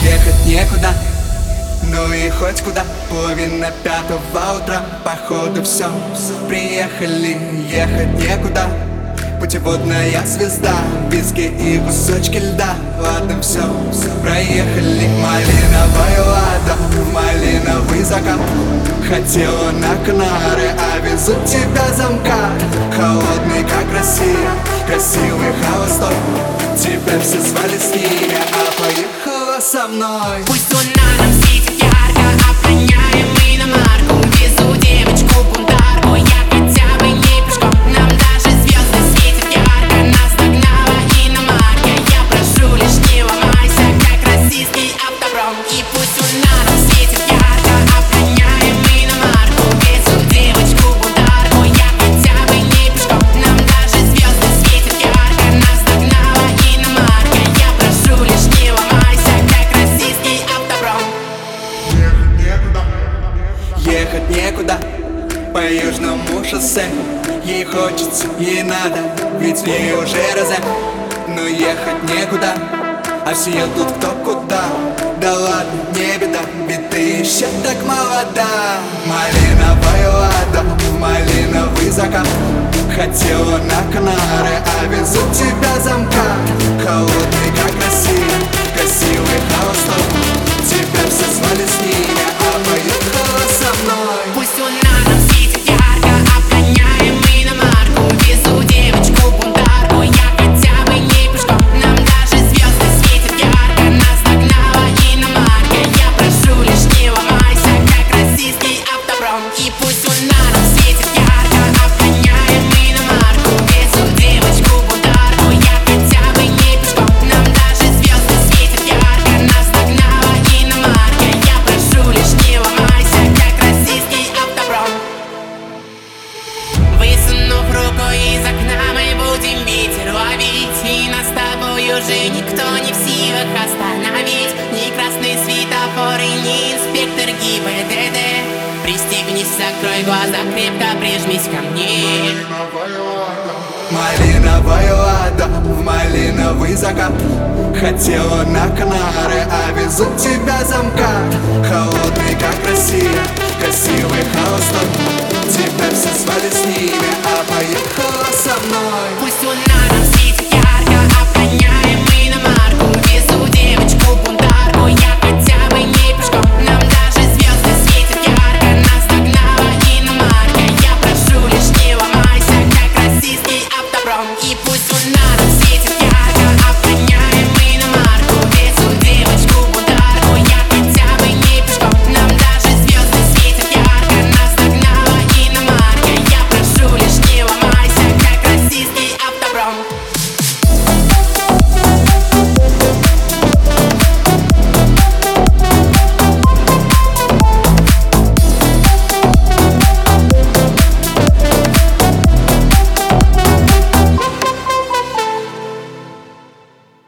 Ехать некуда, ну и хоть куда. Половина пятого утра, походу все Приехали, ехать некуда Путеводная звезда, виски и кусочки льда. Ладно, все, проехали. Малиновая лада, малиновый закат. Хотела на Канары, а везут тебя замка. Холодный, как Россия, красивый холостой. Тебя все звали с ними, а поехала со мной. Пусть луна нам светит южному шоссе Ей хочется, ей надо, ведь ней уже розе. Но ехать некуда, а все едут кто куда. Да ладно, не беда, ведь ты еще так молода. Малиновая лада, малиновый закат. Хотела на Канары, а везут тебя замка из окна мы будем ветер ловить И нас с тобой уже никто не в силах остановить. Ни красный светофор ни инспектор ГИБДД. Пристегнись, закрой глаза, крепко прижмись ко мне. Малиновая лада, в малиновый закат. Хотела на Канары, а везут тебя замка. Холодный, как Россия,